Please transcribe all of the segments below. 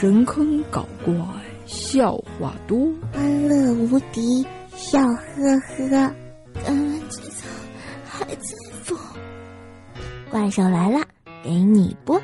神坑搞怪，笑话多，欢乐无敌，笑呵呵。敢问节操还在疯？怪兽来了，给你播。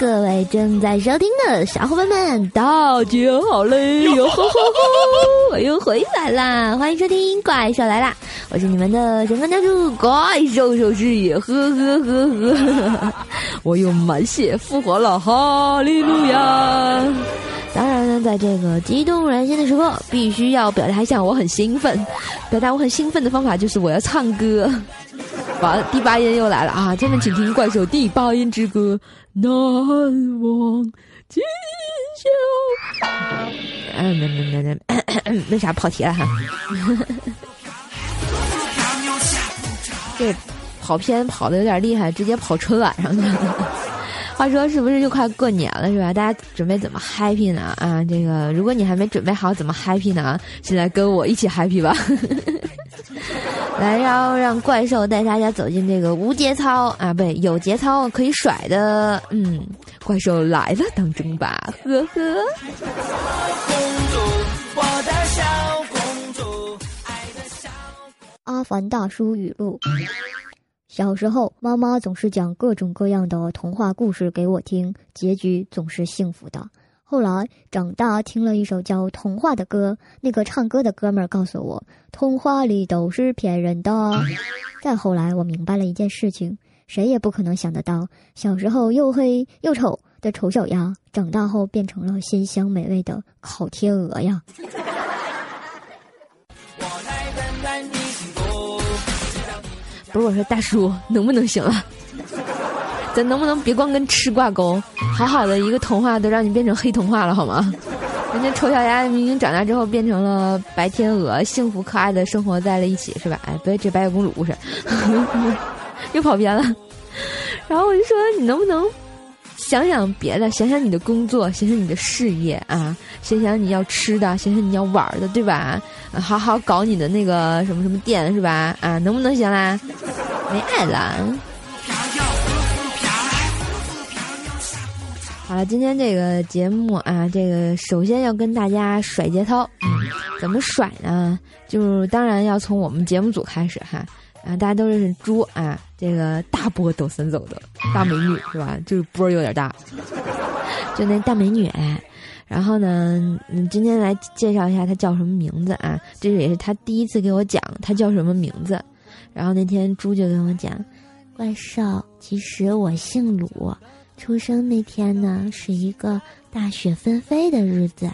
各位正在收听的小伙伴们，大家好嘞！哟吼吼吼，我又回来啦！欢迎收听《怪兽来啦》，我是你们的神坑教主怪兽手视野，呵呵呵呵，我又满血复活了，哈利路亚！当然呢，在这个激动人心的时刻，必须要表达一下我很兴奋。表达我很兴奋的方法就是我要唱歌。完了，第八音又来了啊！下面请听怪兽第八音之歌，难忘今宵。嗯，没没没没，那啥跑题了哈。这跑偏跑的有点厉害，直接跑春晚上去了。话说是不是就快过年了是吧？大家准备怎么 happy 呢？啊，这个如果你还没准备好怎么 happy 呢？现在跟我一起 happy 吧。来，让让怪兽带大家走进这个无节操啊，不对，有节操可以甩的，嗯，怪兽来了当中吧，呵呵。阿凡大叔语录：小时候，妈妈总是讲各种各样的童话故事给我听，结局总是幸福的。后来长大，听了一首叫《童话》的歌，那个唱歌的哥们儿告诉我，童话里都是骗人的。再后来，我明白了一件事情：谁也不可能想得到，小时候又黑又丑的丑小鸭，长大后变成了鲜香美味的烤天鹅呀！不是我说，大叔能不能行了？咱能不能别光跟吃挂钩？好好的一个童话都让你变成黑童话了好吗？人家丑小鸭明明长大之后变成了白天鹅，幸福可爱的生活在了一起，是吧？哎，不对，这白雪公主故事 又跑偏了。然后我就说，你能不能想想别的？想想你的工作，想想你的事业啊，想想你要吃的，想想你要玩的，对吧？好好搞你的那个什么什么店，是吧？啊，能不能行啦？没爱了。今天这个节目啊，这个首先要跟大家甩节操，怎么甩呢？就是当然要从我们节目组开始哈，啊，大家都认识猪啊，这个大波抖森走的大美女是吧？就是波有点大，就那大美女。然后呢，嗯，今天来介绍一下她叫什么名字啊？这也是她第一次给我讲她叫什么名字。然后那天猪就跟我讲，怪兽，其实我姓鲁。出生那天呢，是一个大雪纷飞的日子，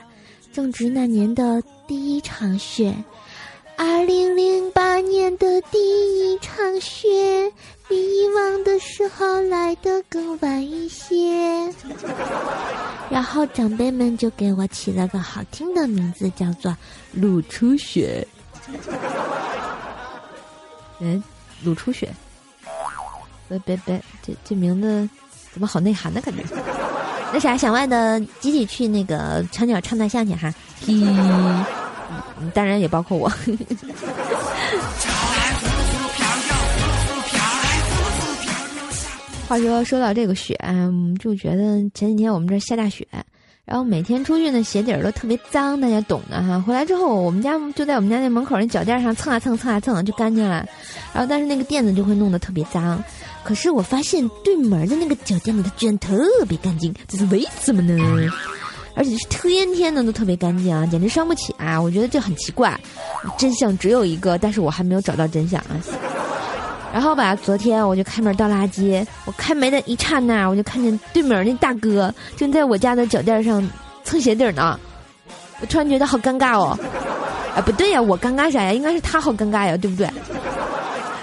正值那年的第一场雪。二零零八年的第一场雪，比以往的时候来的更晚一些。然后长辈们就给我起了个好听的名字，叫做“鲁初雪”。嗯，鲁初雪。别别别，这这名字。怎么好内涵的感觉？那啥，小外的集体去那个墙角唱大象去哈！嘿，当然也包括我。话说说到这个雪，就觉得前几天我们这下大雪，然后每天出去呢鞋底儿都特别脏，大家懂的哈。回来之后，我们家就在我们家那门口那脚垫上蹭啊蹭蹭啊蹭就干净了，然后但是那个垫子就会弄得特别脏。可是我发现对门的那个脚垫子，它居然特别干净，这是为什么呢？而且是天天的都特别干净啊，简直伤不起啊！我觉得这很奇怪，真相只有一个，但是我还没有找到真相啊。然后吧，昨天我就开门倒垃圾，我开门的一刹那，我就看见对门那大哥正在我家的脚垫上蹭鞋底呢，我突然觉得好尴尬哦。啊，不对呀，我尴尬啥呀？应该是他好尴尬呀，对不对？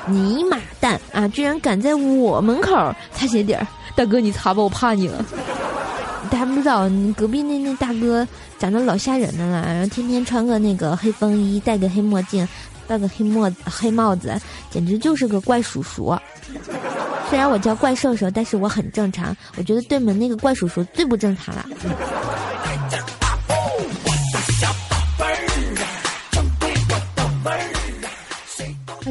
尼玛蛋啊！居然敢在我门口擦鞋底儿，大哥你擦吧，我怕你了。大家不知道，隔壁那那大哥长得老吓人的了，然后天天穿个那个黑风衣，戴个黑墨镜，戴个黑墨黑帽子，简直就是个怪叔叔。虽然我叫怪兽兽，但是我很正常。我觉得对门那个怪叔叔最不正常了。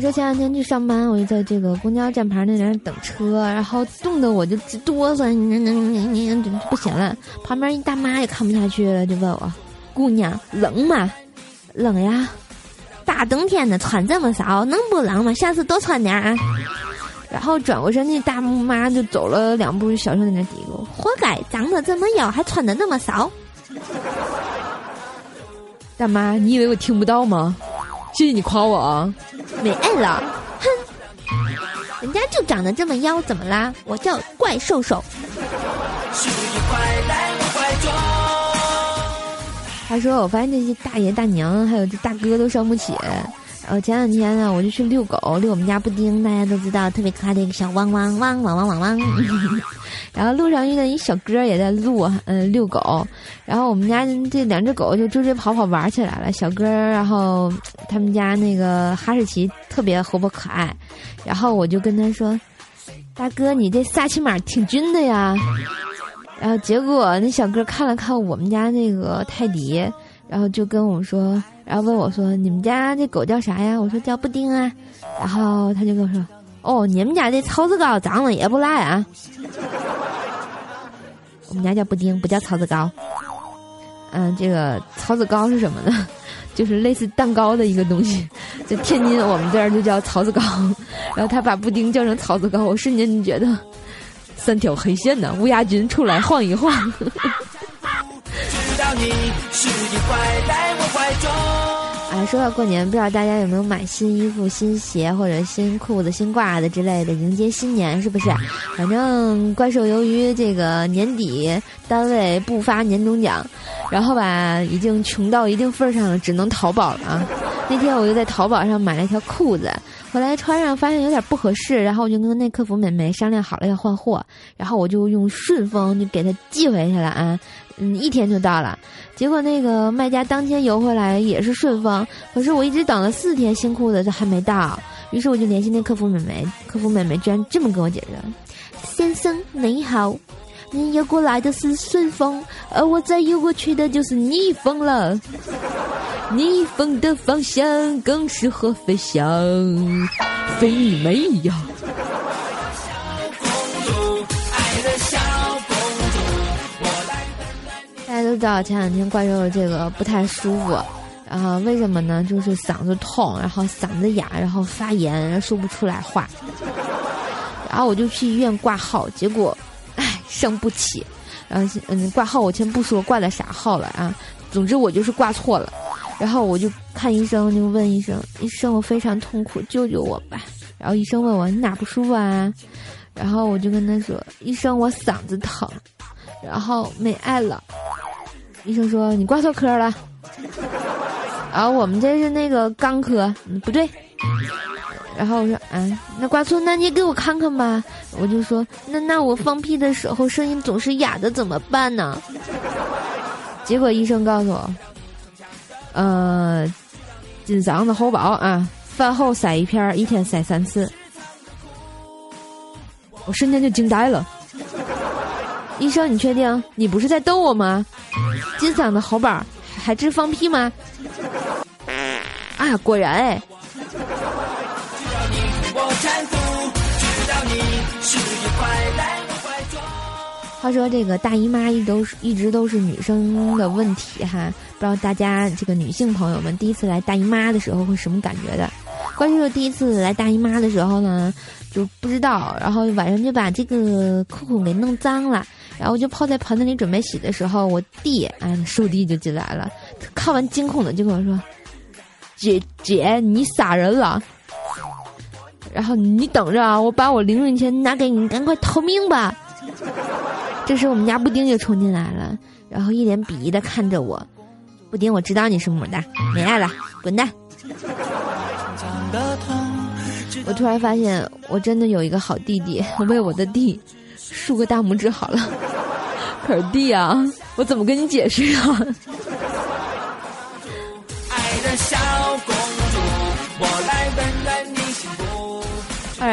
说前两天去上班，我就在这个公交站牌那点等车，然后冻得我就直哆嗦，不行了。旁边一大妈也看不下去了，就问我：“姑娘，冷吗？”“冷呀，大冬天的穿这么少，能不冷吗？下次多穿点啊。”然后转过身，那大妈就走了两步，小声在那嘀咕：“活该，长得这么妖，还穿的那么少。”大妈，你以为我听不到吗？谢谢你夸我啊！没爱了，哼！人家就长得这么妖，怎么啦？我叫怪兽兽。他说：“我发现这些大爷大娘还有这大哥都伤不起。”然后前两天呢，我就去遛狗，遛我们家布丁，大家都知道特别可爱的一个小汪汪汪汪汪汪汪。然后路上遇到一小哥也在路，嗯，遛狗。然后我们家这两只狗就追追跑跑玩起来了。小哥，然后他们家那个哈士奇特别活泼可爱。然后我就跟他说：“大哥，你这萨琪玛挺俊的呀。”然后结果那小哥看了看我们家那个泰迪，然后就跟我说。然后问我说：“你们家这狗叫啥呀？”我说：“叫布丁啊。”然后他就跟我说：“哦，你们家这草子糕长得也不赖啊。”我们家叫布丁，不叫草子糕。嗯，这个草子糕是什么呢？就是类似蛋糕的一个东西，在天津我们这儿就叫草子糕。然后他把布丁叫成草子糕，我瞬间就觉得三条黑线呢，乌鸦军出来晃一晃。啊，说到过年，不知道大家有没有买新衣服、新鞋或者新裤子、新褂子之类的迎接新年？是不是？反正怪兽由于这个年底单位不发年终奖，然后吧，已经穷到一定份儿上了，只能淘宝了啊。那天我就在淘宝上买了一条裤子，后来穿上发现有点不合适，然后我就跟那客服美眉商量好了要换货，然后我就用顺丰就给她寄回去了啊。嗯，一天就到了，结果那个卖家当天邮回来也是顺丰，可是我一直等了四天，新裤子都还没到，于是我就联系那客服美眉，客服美眉居然这么跟我解释：“先生你好，你游过来的是顺风，而我再游过去的就是逆风了，逆风的方向更适合飞翔，飞你妹呀！”大家都知道前两天怪兽这个不太舒服，然后为什么呢？就是嗓子痛，然后嗓子哑，然后发炎，说不出来话。然后我就去医院挂号，结果，生不起。然后嗯，挂号我先不说挂的啥号了啊，总之我就是挂错了。然后我就看医生，就问医生：“医生，我非常痛苦，救救我吧。”然后医生问我：“你哪不舒服啊？”然后我就跟他说：“医生，我嗓子疼，然后没爱了。”医生说你挂错科了，然后我们这是那个肛科，不对。然后我说啊，那挂错，那你给我看看吧。我就说那那我放屁的时候声音总是哑的怎么办呢？结果医生告诉我，呃，金嗓子喉宝啊，饭后塞一片，一天塞三次。我瞬间就惊呆了。医生，你确定你不是在逗我吗？金嗓子喉宝还治放屁吗？啊，果然哎。话说这个大姨妈一都是一直都是女生的问题哈，不知道大家这个女性朋友们第一次来大姨妈的时候会什么感觉的？关键是第一次来大姨妈的时候呢，就不知道，然后晚上就把这个裤裤给弄脏了。然后我就泡在盆子里准备洗的时候，我弟哎，叔弟就进来了，看完惊恐的就跟我说：“姐姐，你杀人了！”然后你等着啊，我把我零用钱拿给你，赶快逃命吧！这时我们家布丁就冲进来了，然后一脸鄙夷的看着我：“布丁，我知道你是母的，没爱了，滚蛋！”我突然发现，我真的有一个好弟弟，我为我的弟。竖个大拇指好了，可是弟啊，我怎么跟你解释啊？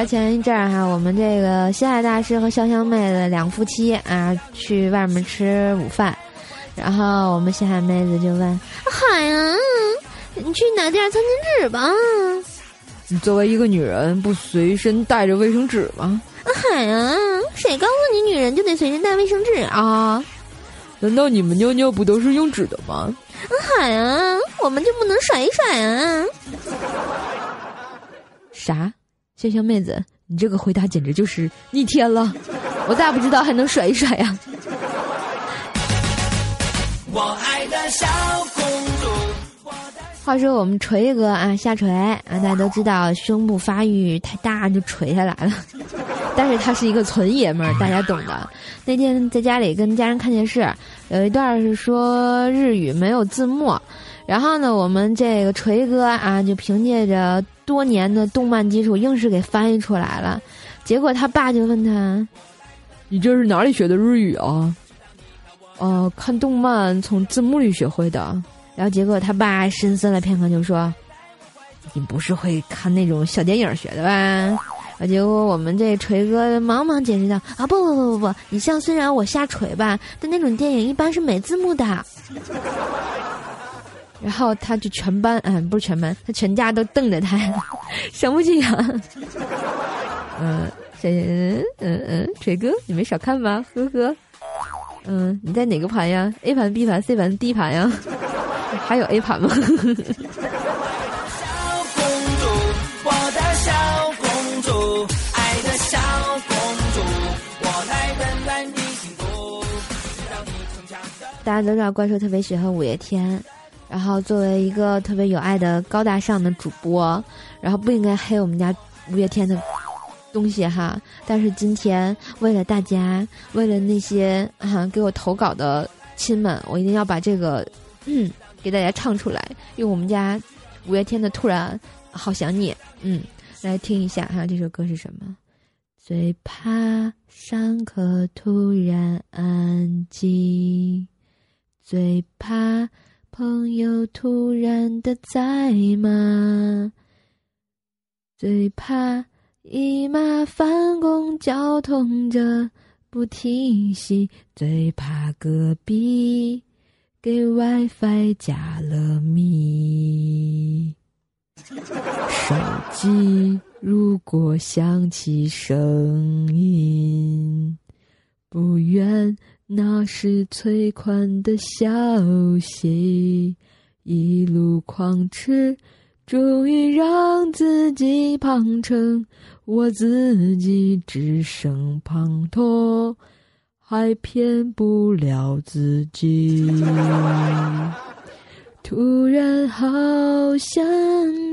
前一阵儿哈，我们这个西海大师和潇湘妹子两夫妻啊，去外面吃午饭，然后我们西海妹子就问：“海啊，你去拿点餐巾纸吧。你作为一个女人，不随身带着卫生纸吗？海啊，谁告诉你女人就得随身带卫生纸啊？难道你们尿尿不都是用纸的吗？海啊，我们就不能甩一甩啊？啥？香香妹子，你这个回答简直就是逆天了！我咋不知道还能甩一甩呀？我爱的小公主。话说我们锤哥啊下垂啊，大家都知道胸部发育太大就垂下来了。但是他是一个纯爷们儿，大家懂的。那天在家里跟家人看电视，有一段是说日语没有字幕，然后呢，我们这个锤哥啊就凭借着。多年的动漫基础，硬是给翻译出来了。结果他爸就问他：“你这是哪里学的日语啊？”“哦，看动漫从字幕里学会的。”然后结果他爸深思了片刻，就说：“你不是会看那种小电影学的吧？”啊，结果我们这锤哥忙忙解释道：“啊，不不不不不，你像虽然我下锤吧，但那种电影一般是没字幕的。”然后他就全班，嗯，不是全班，他全家都瞪着他，想不起啊。嗯，嗯嗯嗯，锤哥，你没少看吧？呵呵。嗯，你在哪个盘呀？A 盘、B 盘、C 盘、D 盘呀？还有 A 盘吗？大家都知道，怪兽特别喜欢五月天。然后作为一个特别有爱的高大上的主播，然后不应该黑我们家五月天的东西哈。但是今天为了大家，为了那些哈给我投稿的亲们，我一定要把这个嗯给大家唱出来，用我们家五月天的《突然好想你》嗯来听一下哈。这首歌是什么？最怕上课突然安静，最怕。朋友突然的在吗？最怕姨妈翻公交通着不停息，最怕隔壁给 WiFi 加了密。手机如果响起声音，不愿。那是催款的消息，一路狂吃，终于让自己胖成我自己只剩胖头，还骗不了自己。突然好想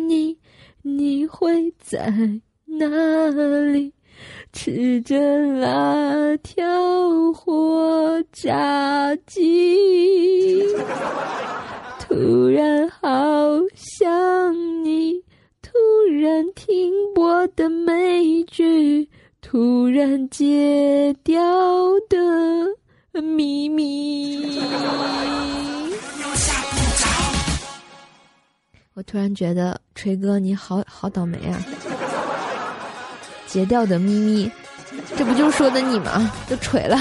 你，你会在哪里？吃着辣条或炸鸡，突然好想你，突然听播的美剧，突然戒掉的秘密。我突然觉得锤哥你好好倒霉啊！截掉的咪咪，这不就是说的你吗？都锤了。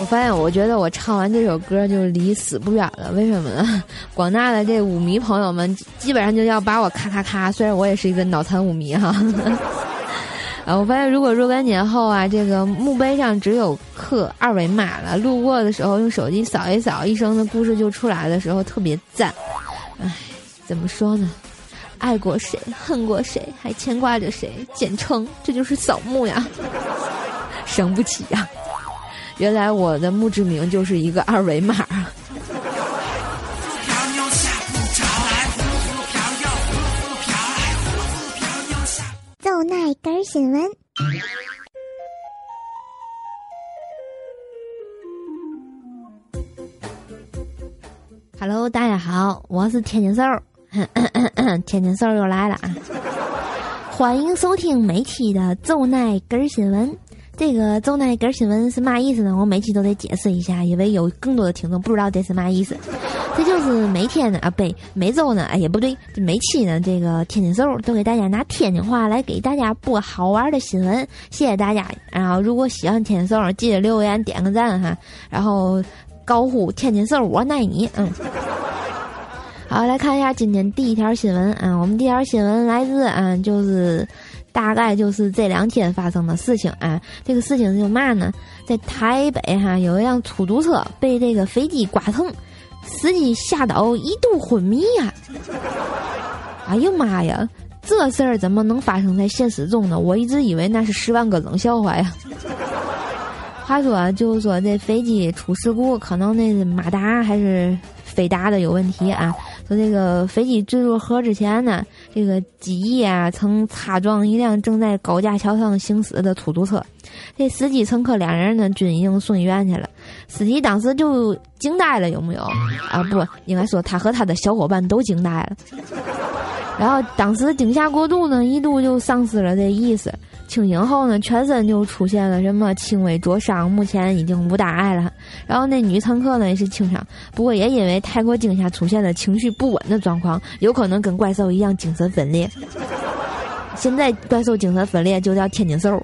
我发现，我觉得我唱完这首歌就离死不远了。为什么呢？广大的这舞迷朋友们基本上就要把我咔咔咔。虽然我也是一个脑残舞迷哈。啊，我发现如果若干年后啊，这个墓碑上只有刻二维码了，路过的时候用手机扫一扫，一生的故事就出来的时候，特别赞。唉，怎么说呢？爱过谁，恨过谁，还牵挂着谁？简称这就是扫墓呀，生不起呀！原来我的墓志铭就是一个二维码。奏奈根新闻。Hello，大家好，我是天津瘦，天津瘦又来了啊！欢迎收听每期的奏奈根新闻。这个奏那根新闻是嘛意思呢？我每期都得解释一下，因为有更多的听众不知道这是嘛意思。这就是每天呢啊，不，每周呢，哎也不对，每期呢，这个天津嗖都给大家拿天津话来给大家播好玩的新闻。谢谢大家。然后如果喜欢天津嗖，记得留言点个赞哈。然后高呼天津嗖我爱你，嗯。好，来看一下今天第一条新闻啊，我们第一条新闻来自啊，就是。大概就是这两天发生的事情啊，这个事情是嘛呢？在台北哈有一辆出租车被这个飞机刮蹭，司机吓到一度昏迷呀！哎呀妈呀，这事儿怎么能发生在现实中呢？我一直以为那是十万个冷笑话呀。话说，就是说这飞机出事故，可能那马达还是飞达的有问题啊。说这个飞机坠入河之前呢。这个机翼啊，曾擦撞一辆正在高架桥上行驶的出租车，这司机、乘客两人呢，均已经送医院去了。司机当时就惊呆了，有没有？啊，不应该说他和他的小伙伴都惊呆了。然后当时惊吓过度呢，一度就丧失了这意识。清醒后呢，全身就出现了什么轻微灼伤，目前已经无大碍了。然后那女乘客呢也是轻伤，不过也因为太过惊吓出现了情绪不稳的状况，有可能跟怪兽一样精神分裂。现在怪兽精神分裂就叫天津兽。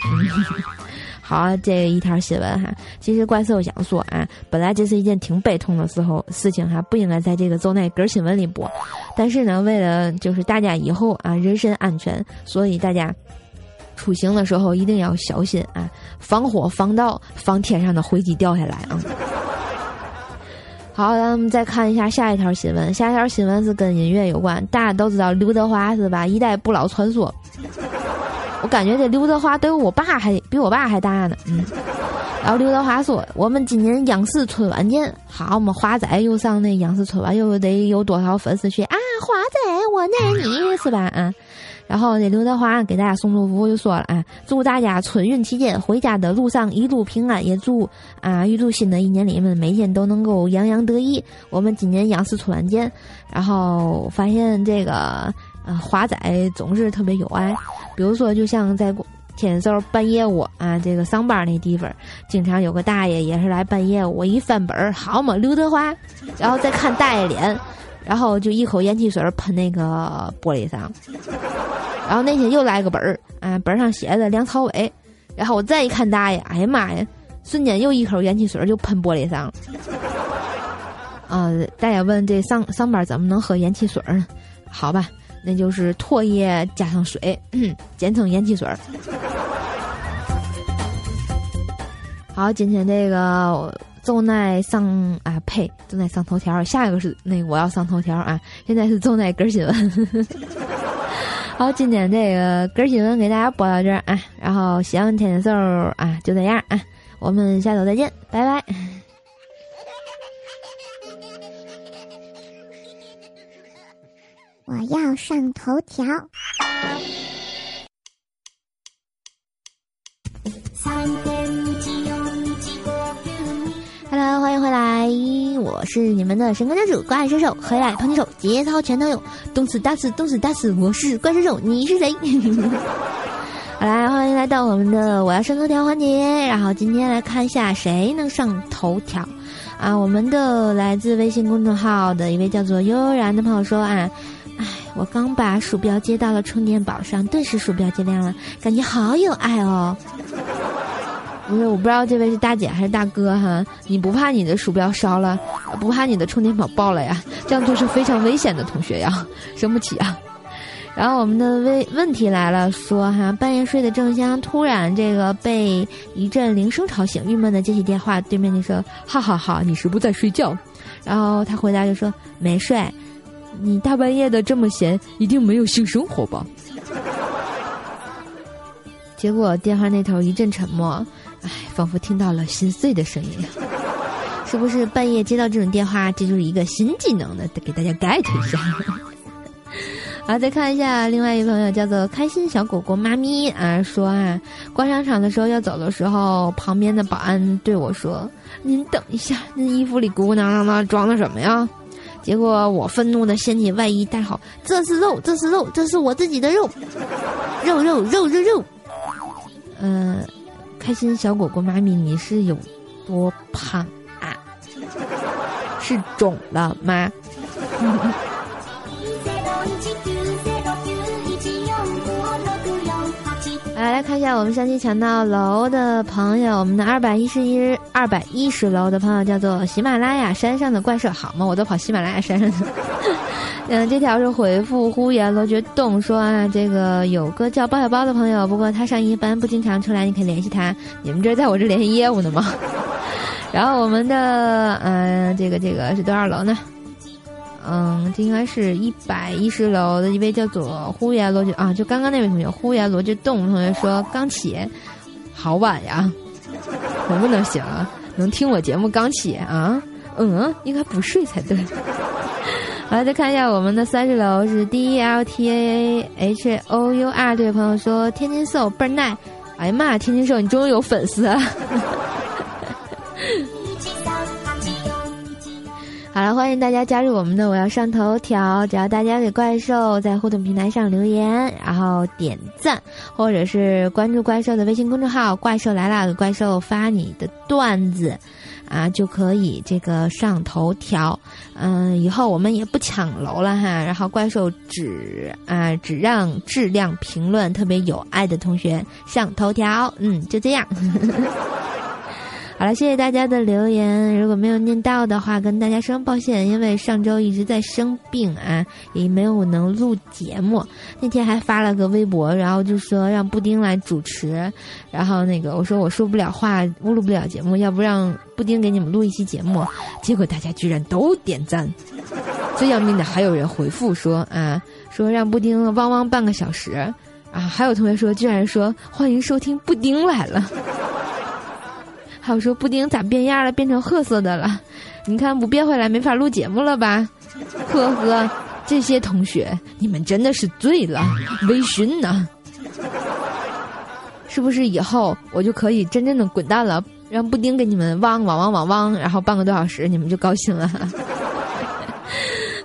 好，这一条新闻哈，其实怪兽想说啊，本来这是一件挺悲痛的时候事情哈，不应该在这个周内根新闻里播，但是呢，为了就是大家以后啊人身安全，所以大家。出行的时候一定要小心啊！防火防盗防天上的灰机掉下来啊！好，咱们再看一下下一条新闻。下一条新闻是跟音乐有关。大家都知道刘德华是吧？一代不老传说。我感觉这刘德华都我爸还比我爸还大呢。嗯。然后刘德华说：“我们今年央视春晚见。”好我们，华仔又上那央视春晚，又得有多少粉丝去啊？华仔，我爱你是吧？啊。然后那刘德华给大家送祝福，就说了啊，祝大家春运期间回家的路上一路平安，也祝啊，预祝新的一年里面每天都能够洋洋得意。我们今年央视春晚见。然后发现这个呃华仔总是特别有爱，比如说就像在天寿办业务啊，这个上班那地方，经常有个大爷也是来办业务，我一翻本儿，好嘛，刘德华，然后再看大爷脸。然后就一口盐汽水喷那个玻璃上，然后那天又来个本儿，啊，本上写的梁朝伟，然后我再一看大爷，哎呀妈呀，瞬间又一口盐汽水就喷玻璃上了。啊，大家问这上上班怎么能喝盐汽水呢？好吧，那就是唾液加上水，简称盐汽水。好，今天这个。正在上啊呸，正在上头条。下一个是那个我要上头条啊！现在是正在根新闻。好，今天这个根新闻给大家播到这儿啊，然后喜欢天天兽啊，就这样啊，我们下周再见，拜拜。我要上头条。Hello，欢迎回来，我是你们的神官教主怪兽兽，回来捧起手，节操全都有，动次打次，动次打次，我是怪兽兽，你是谁？好来，欢迎来到我们的我要上头条环节，然后今天来看一下谁能上头条啊？我们的来自微信公众号的一位叫做悠悠然的朋友说啊，哎，我刚把鼠标接到了充电宝上，顿时鼠标就亮了，感觉好有爱哦。不是，我不知道这位是大姐还是大哥哈？你不怕你的鼠标烧了，不怕你的充电宝爆了呀？这样做是非常危险的，同学呀，生不起啊！然后我们的问问题来了，说哈，半夜睡得正香，突然这个被一阵铃声吵醒，郁闷的接起电话，对面就说：哈哈哈，你是不在睡觉？然后他回答就说：没睡。你大半夜的这么闲，一定没有性生活吧？结果电话那头一阵沉默。仿佛听到了心碎的声音，是不是半夜接到这种电话，这就是一个新技能呢？给大家 get 一下。好，再看一下另外一位朋友，叫做开心小狗狗妈咪啊，说啊，逛商场的时候要走的时候，旁边的保安对我说：“您等一下，那衣服里鼓鼓囊囊的装的什么呀？”结果我愤怒的掀起外衣，大吼：“这是肉，这是肉，这是我自己的肉，肉肉肉肉肉。”嗯。开心小果果妈咪，你是有多胖啊？是肿了吗？来来看一下我们上期抢到楼的朋友，我们的二百一十一二百一十楼的朋友叫做喜马拉雅山上的怪兽，好吗？我都跑喜马拉雅山上去了。嗯，这条是回复呼延罗觉洞说啊，这个有个叫包小包的朋友，不过他上一班不经常出来，你可以联系他。你们这在我这联系业务呢吗？然后我们的嗯，这个这个是多少楼呢？嗯，这应该是一百一十楼的一位叫做呼延罗觉啊，就刚刚那位同学呼延罗觉洞同学说刚起，好晚呀，能不能行？能听我节目刚起啊？嗯，应该不睡才对。好，再看一下我们的三十楼是 D L T A H O U R 这位朋友说天津瘦倍儿耐，哎呀妈，天津瘦你终于有粉丝了。好了，欢迎大家加入我们的我要上头条，只要大家给怪兽在互动平台上留言，然后点赞，或者是关注怪兽的微信公众号“怪兽来了”，给怪兽发你的段子。啊，就可以这个上头条，嗯，以后我们也不抢楼了哈。然后怪兽只啊只让质量评论特别有爱的同学上头条，嗯，就这样。好了，谢谢大家的留言。如果没有念到的话，跟大家说声抱歉，因为上周一直在生病啊，也没有能录节目。那天还发了个微博，然后就说让布丁来主持，然后那个我说我说不了话，录不了节目，要不让布丁给你们录一期节目。结果大家居然都点赞，最要命的还有人回复说啊，说让布丁汪汪半个小时啊，还有同学说居然说欢迎收听布丁来了。还有说布丁咋变样了，变成褐色的了？你看不变回来没法录节目了吧？呵呵，这些同学，你们真的是醉了，微醺呢。是不是以后我就可以真正的滚蛋了，让布丁给你们汪汪汪汪汪，然后半个多小时你们就高兴了？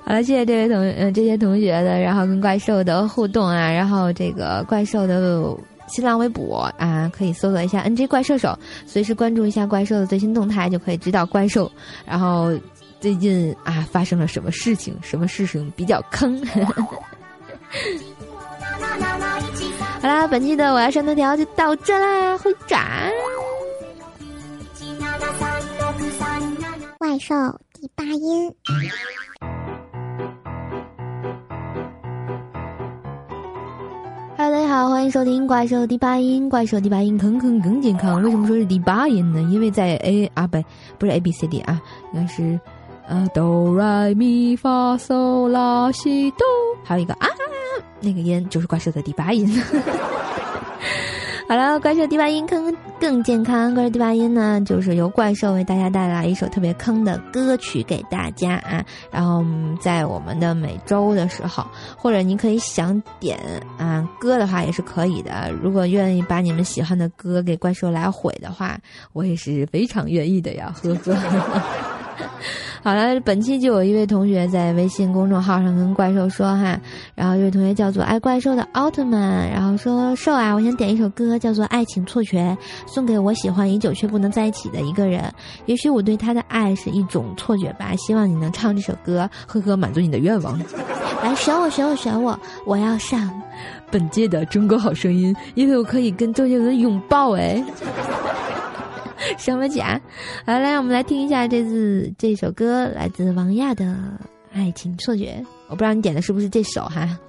好了，谢谢这位同嗯这些同学的，然后跟怪兽的互动啊，然后这个怪兽的。新浪微博啊，可以搜索一下 “nj 怪兽手”，随时关注一下怪兽的最新动态，就可以知道怪兽。然后最近啊，发生了什么事情？什么事情比较坑？好啦，本期的我要上头条就到这啦，回转。怪兽第八音。欢迎收听怪兽第八音。怪兽第八音，坑坑更健康。为什么说是第八音呢？因为在 A 啊，不，不是 A B C D 啊，应该是呃哆来咪发嗦拉西哆，还有一个啊，那个音就是怪兽的第八音。好了，怪兽第八音坑更健康。怪兽第八音呢，就是由怪兽为大家带来一首特别坑的歌曲给大家啊。然后在我们的每周的时候，或者您可以想点啊歌的话也是可以的。如果愿意把你们喜欢的歌给怪兽来毁的话，我也是非常愿意的呀，呵呵。好了，本期就有一位同学在微信公众号上跟怪兽说哈，然后这位同学叫做爱怪兽的奥特曼，然后说兽啊，我想点一首歌叫做《爱情错觉》，送给我喜欢已久却不能在一起的一个人，也许我对他的爱是一种错觉吧，希望你能唱这首歌，呵呵，满足你的愿望。来选我，选我，选我，我要上本届的中国好声音，因为我可以跟周杰伦拥抱哎。什么假？好，来，我们来听一下这次这首歌，来自王亚的《爱情错觉》。我不知道你点的是不是这首哈。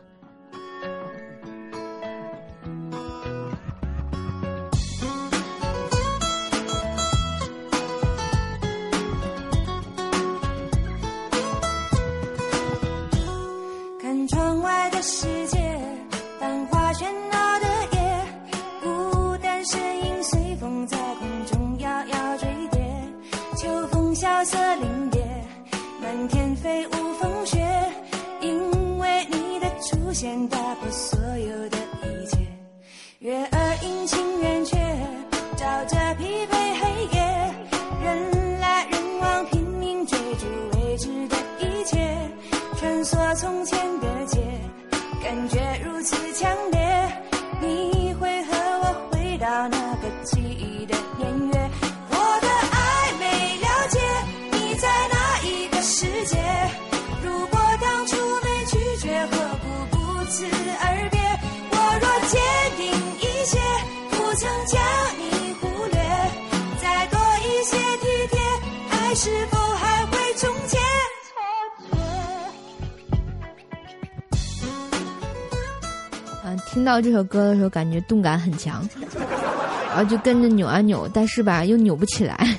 先打破所有的一切，月儿听到这首歌的时候，感觉动感很强，然后就跟着扭啊扭，但是吧又扭不起来。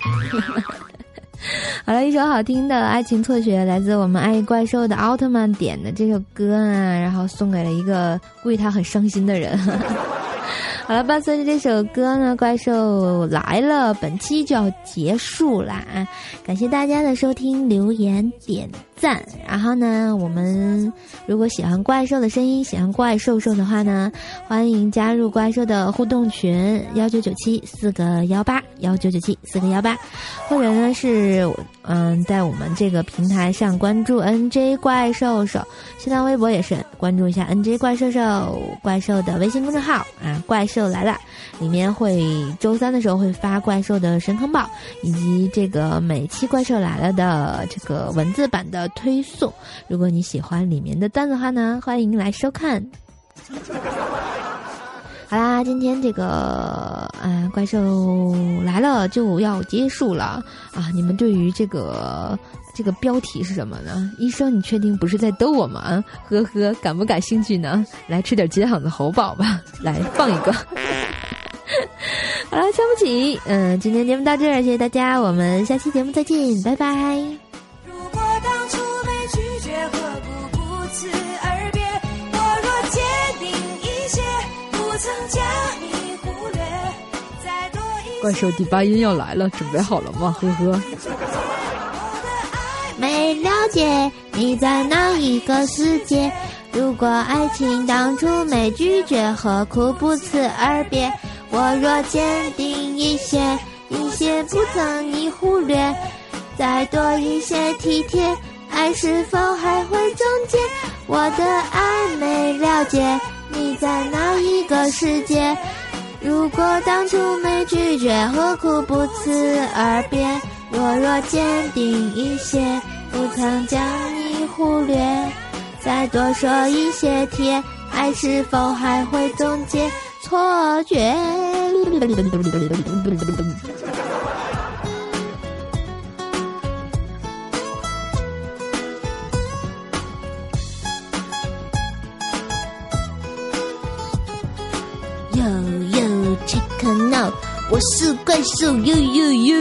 好了，一首好听的《爱情错觉》来自我们爱怪兽的奥特曼点的这首歌啊，然后送给了一个为他很伤心的人。好了，伴随着这首歌呢，怪兽来了，本期就要结束啦啊！感谢大家的收听、留言、点赞。然后呢，我们如果喜欢怪兽的声音，喜欢怪兽兽的话呢，欢迎加入怪兽的互动群幺九九七四个幺八幺九九七四个幺八，或者呢是嗯，在我们这个平台上关注 NJ 怪兽兽，新浪微博也是关注一下 NJ 怪兽兽怪兽的微信公众号啊，怪兽。又来了，里面会周三的时候会发怪兽的神坑报，以及这个每期怪兽来了的这个文字版的推送。如果你喜欢里面的段子的话呢，欢迎来收看。好啦，今天这个啊怪兽来了就要结束了啊！你们对于这个这个标题是什么呢？医生，你确定不是在逗我吗？啊呵呵，感不感兴趣呢？来吃点金嗓子喉宝吧，来放一个。好了，瞧不起，嗯，今天节目到这儿，谢谢大家，我们下期节目再见，拜拜。如果当初没拒绝，何故不辞而别？我若坚定一些，不曾将你忽略。再多一怪兽第八音要来了，准备好了吗？呵呵。了解你在哪一个世界？如果爱情当初没拒绝，何苦不辞而别？我若坚定一些，一些不曾你忽略，再多一些体贴，爱是否还会终结？我的爱没了解你在哪一个世界？如果当初没拒绝，何苦不辞而别？我若坚定一些，不曾将你忽略，再多说一些贴，爱是否还会终结？错觉。Yo yo check out，我是怪兽，yo yo yo。